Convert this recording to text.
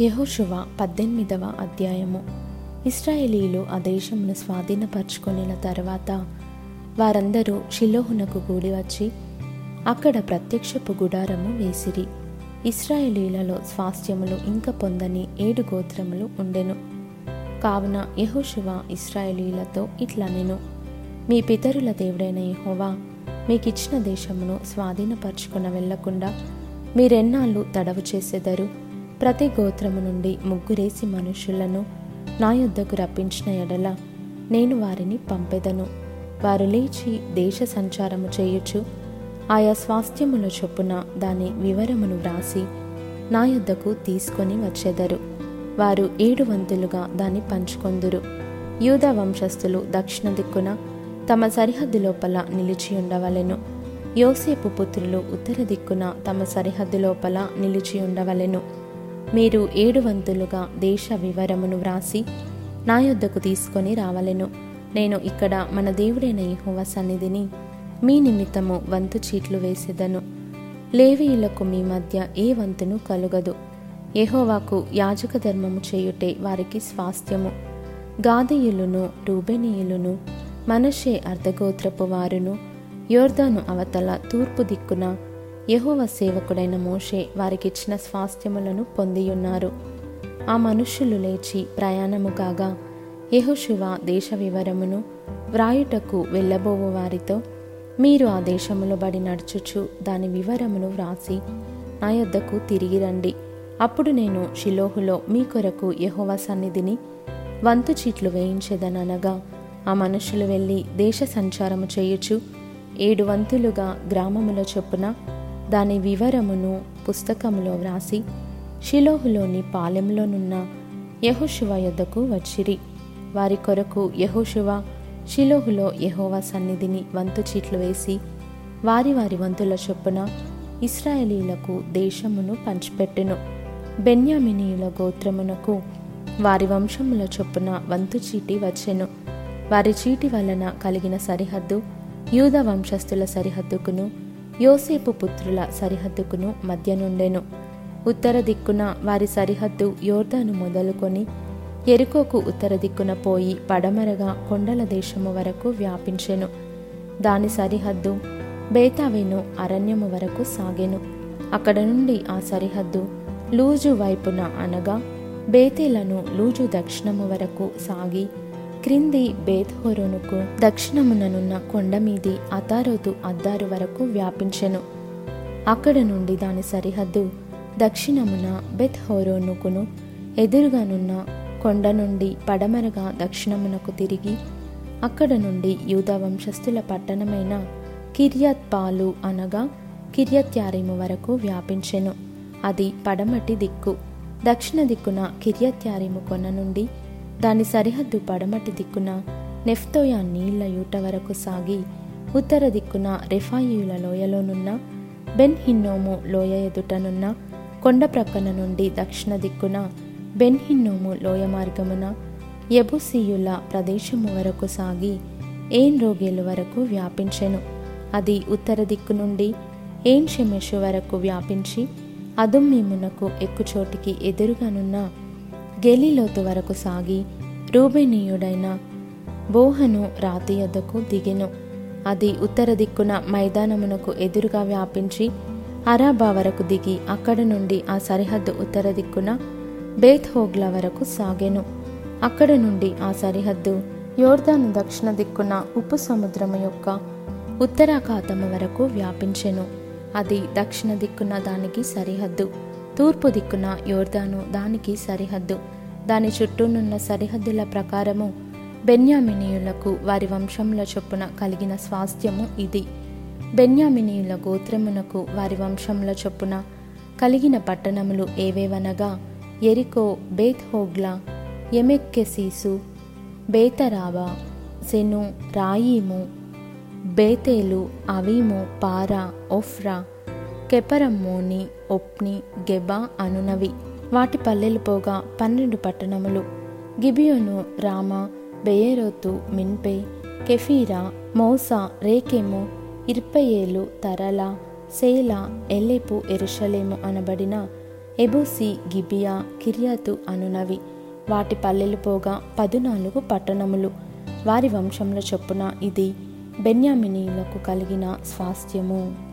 యహోశువ పద్దెనిమిదవ అధ్యాయము. ఇస్రాయేలీలు ఆ దేశమును స్వాధీనపరచుకొనిన తర్వాత వారందరూ షిలోహునకు కూడి వచ్చి అక్కడ ప్రత్యక్షపు గుడారము వేసిరి. ఇస్రాయేలీలలో స్వాస్థ్యములు ఇంక పొందని ఏడు గోత్రములు ఉండెను. కావున యహోశువ ఇస్రాయేలీలతో ఇట్లా నేను మీ పితరుల దేవుడైన యహోవా మీకిచ్చిన దేశమును స్వాధీనపరచుకున వెళ్ళకుండా మీరెన్నాళ్ళు తడవు చేసెదరు? ప్రతి గోత్రము నుండి ముగ్గురేసి మనుషులను నా యొద్దకు రప్పించిన ఎడల నేను వారిని పంపెదను. వారు లేచి దేశ సంచారము చేయుచు ఆయా స్వాస్థ్యముల చొప్పున దాని వివరమును వ్రాసి నా యొద్దకు తీసుకొని వచ్చెదరు. వారు ఏడు వంతులుగా దాన్ని పంచుకొందురు. యూదా వంశస్థులు దక్షిణ దిక్కున తమ సరిహద్దు లోపల నిలిచి ఉండవలెను. యోసేపు పుత్రులు ఉత్తర దిక్కున తమ సరిహద్దు లోపల నిలిచి ఉండవలెను. మీరు ఏడు వంతులుగా దేశ వివరమును వ్రాసి నా యొద్దకు తీసుకొని రావలెను. నేను ఇక్కడ మన దేవుడైన యహోవ సన్నిధిని మీ నిమిత్తము వంతు చీట్లు వేసేదను. లేవీయులకు మీ మధ్య ఏ వంతును కలుగదు. యహోవాకు యాజక ధర్మము చేయుటే వారికి స్వాస్థ్యము. గాదీయులును రూబెనీయులును మనషే అర్ధగోత్రపు వారును యోర్ధాను అవతల తూర్పు దిక్కున యహోవ సేవకుడైన మోషే వారికిచ్చిన స్వాస్థ్యములను పొందియున్నారు. ఆ మనుష్యులు లేచి ప్రయాణము కాగా యెహోషువ దేశ వివరమును వ్రాయుటకు వెళ్ళబోవు వారితో మీరు ఆ దేశములో బడి నడుచుచు దాని వివరమును వ్రాసి నా యొద్దకు తిరిగి రండి. అప్పుడు నేను షిలోహులో మీ కొరకు యహోవ సన్నిధిని వంతు చీట్లు వేయించేదనగా ఆ మనుషులు వెళ్ళి దేశ సంచారము చేయుచు ఏడు వంతులుగా గ్రామముల చొప్పున దాని వివరమును పుస్తకములో వ్రాసి షిలోహులోని పాలెంలోనున్న యహోశివ యొద్దకు వచ్చిరి. వారి కొరకు యహోశివ షిలోహులో యహోవా సన్నిధిని వంతు చీట్లు వేసి వారి వారి వంతుల చొప్పున ఇస్రాయేలీలకు దేశమును పంచిపెట్టెను. బెన్యామినీయుల గోత్రమునకు వారి వంశముల చొప్పున వంతు చీటి వచ్చెను. వారి చీటి వలన కలిగిన సరిహద్దు యూద వంశస్థుల సరిహద్దుకును యోసేపు పుత్రుల సరిహద్దుకును మధ్య నుండెను ఉత్తర దిక్కున వారి సరిహద్దు యోర్దాను మొదలుకొని ఎరుకోకు ఉత్తర దిక్కున పోయి పడమరగా కొండల దేశము వరకు వ్యాపించెను. దాని సరిహద్దు బేతావేను అరణ్యము వరకు సాగెను. అక్కడ నుండి ఆ సరిహద్దు లూజు వైపున అనగా బేతేలను లూజు దక్షిణము వరకు సాగి క్రింది బేత్హోరోనుకు దక్షిణముననున్న కొండ మీది అతారోతు అద్దారు వరకు వ్యాపించెను. అక్కడ నుండి దాని సరిహద్దు దక్షిణమున బెత్ హోరోనుకును ఎదురుగానున్న కొండ నుండి పడమరగా దక్షిణమునకు తిరిగి అక్కడ నుండి యూదా వంశస్థుల పట్టణమైన కిర్యత్ పాలు అనగా కిర్యత్యారిము వరకు వ్యాపించెను. అది పడమటి దిక్కు. దక్షిణ దిక్కున కిర్యత్యారిము కొన నుండి దాని సరిహద్దు పడమటి దిక్కున నెఫ్తోయా నీళ్ళ యూట వరకు సాగి ఉత్తర దిక్కున రెఫాయియుల లోయలోనున్న బెన్ హిన్నోము లోయ ఎదుటనున్న కొండ ప్రక్కన నుండి దక్షిణ దిక్కున బెన్ హిన్నోము లోయ మార్గమున యబుసీయుల ప్రదేశము వరకు సాగి ఏన్ రోగేలు వరకు వ్యాపించెను. అది ఉత్తర దిక్కు నుండి ఏన్ షెమెషు వరకు వ్యాపించి అదుమ్మీమునకు ఎక్కుచోటికి ఎదురుగానున్న గెలిలోతు వరకు సాగి రూబేనీయుడైన బోహను రాతి యొద్దకు దిగెను. అది ఉత్తర దిక్కున మైదానమునకు ఎదురుగా వ్యాపించి అరాబా వరకు దిగి అక్కడ నుండి ఆ సరిహద్దు ఉత్తర దిక్కున బేత్ హోగ్ల వరకు సాగెను. అక్కడ నుండి ఆ సరిహద్దు యోర్దాను దక్షిణ దిక్కున ఉప్పు సముద్రము యొక్క ఉత్తరాఖాతము వరకు వ్యాపించెను. అది దక్షిణ దిక్కున దానికి సరిహద్దు. తూర్పు దిక్కున యోర్దాను దానికి సరిహద్దు. దాని చుట్టూనున్న సరిహద్దుల ప్రకారము బెన్యామినీయులకు వారి వంశముల చొప్పున కలిగిన స్వాస్థ్యము ఇది. బెన్యామినీయుల గోత్రమునకు వారి వంశముల చొప్పున కలిగిన పట్టణములు ఏవేవనగా ఎరికో బేత్ హోగ్లా ఎమెక్కెసీసు బేతరావా సెను రాయీము బేతేలు అవీము పారా ఒఫ్రా కెపరమ్మోని ఒప్ని గెబా అనునవి. వాటి పల్లెలు పోగా పన్నెండు పట్టణములు. గిబియోను రామ బెయేరోతు మిన్పే కెఫీరా మౌసా రేకెము ఇర్పయేలు తరల సేల ఎల్లెపు ఎరుషలేము అనబడిన ఎబోసి గిబియా కిర్యాతు అనునవి. వాటి పల్లెలు పోగా పదునాలుగు పట్టణములు. వారి వంశంలో చొప్పున ఇది బెన్యామినీయులకు కలిగిన స్వాస్థ్యము.